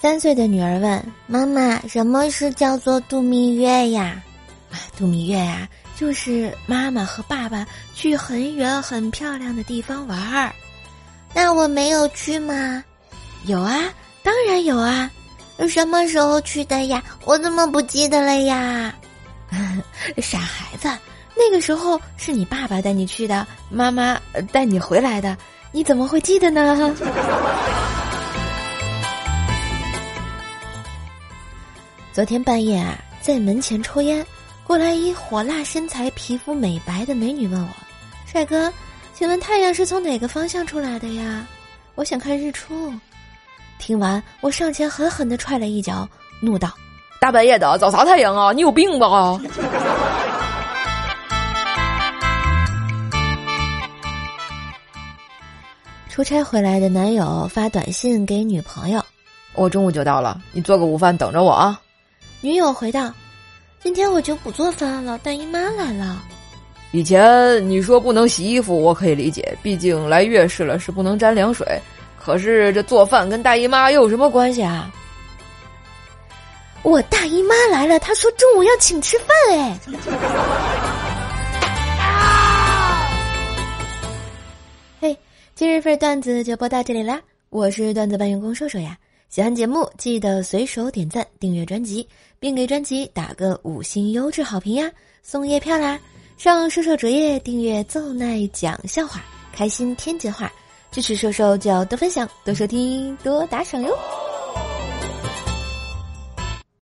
三岁的女儿问妈妈：“什么是叫做度蜜月呀？”，度蜜月呀，就是妈妈和爸爸去很远很漂亮的地方玩儿。那我没有去吗？有啊，当然有啊。什么时候去的呀？我怎么不记得了呀？傻孩子，那个时候是你爸爸带你去的，妈妈带你回来的，你怎么会记得呢？昨天半夜啊，在门前抽烟，过来一火辣身材、皮肤美白的美女问我：“帅哥，请问太阳是从哪个方向出来的呀？我想看日出。”听完，我上前狠狠的踹了一脚，怒道：“大半夜的找啥太阳啊？你有病吧？” 出差回来的男友发短信给女朋友：“我中午就到了，你做个午饭等着我啊。”女友回道：“今天我就不做饭了，大姨妈来了。”以前你说不能洗衣服，我可以理解，毕竟来月事了是不能沾凉水。可是这做饭跟大姨妈又有什么关系啊？我大姨妈来了，她说中午要请吃饭哎。嘿，今日份段子就播到这里啦！我是段子搬运工瘦瘦呀。喜欢节目记得随手点赞、订阅专辑，并给专辑打个五星优质好评呀！送月票啦！上瘦瘦主页订阅奏奈讲笑话，开心天津话，支持瘦瘦就要多分享、多收听、多打赏哟！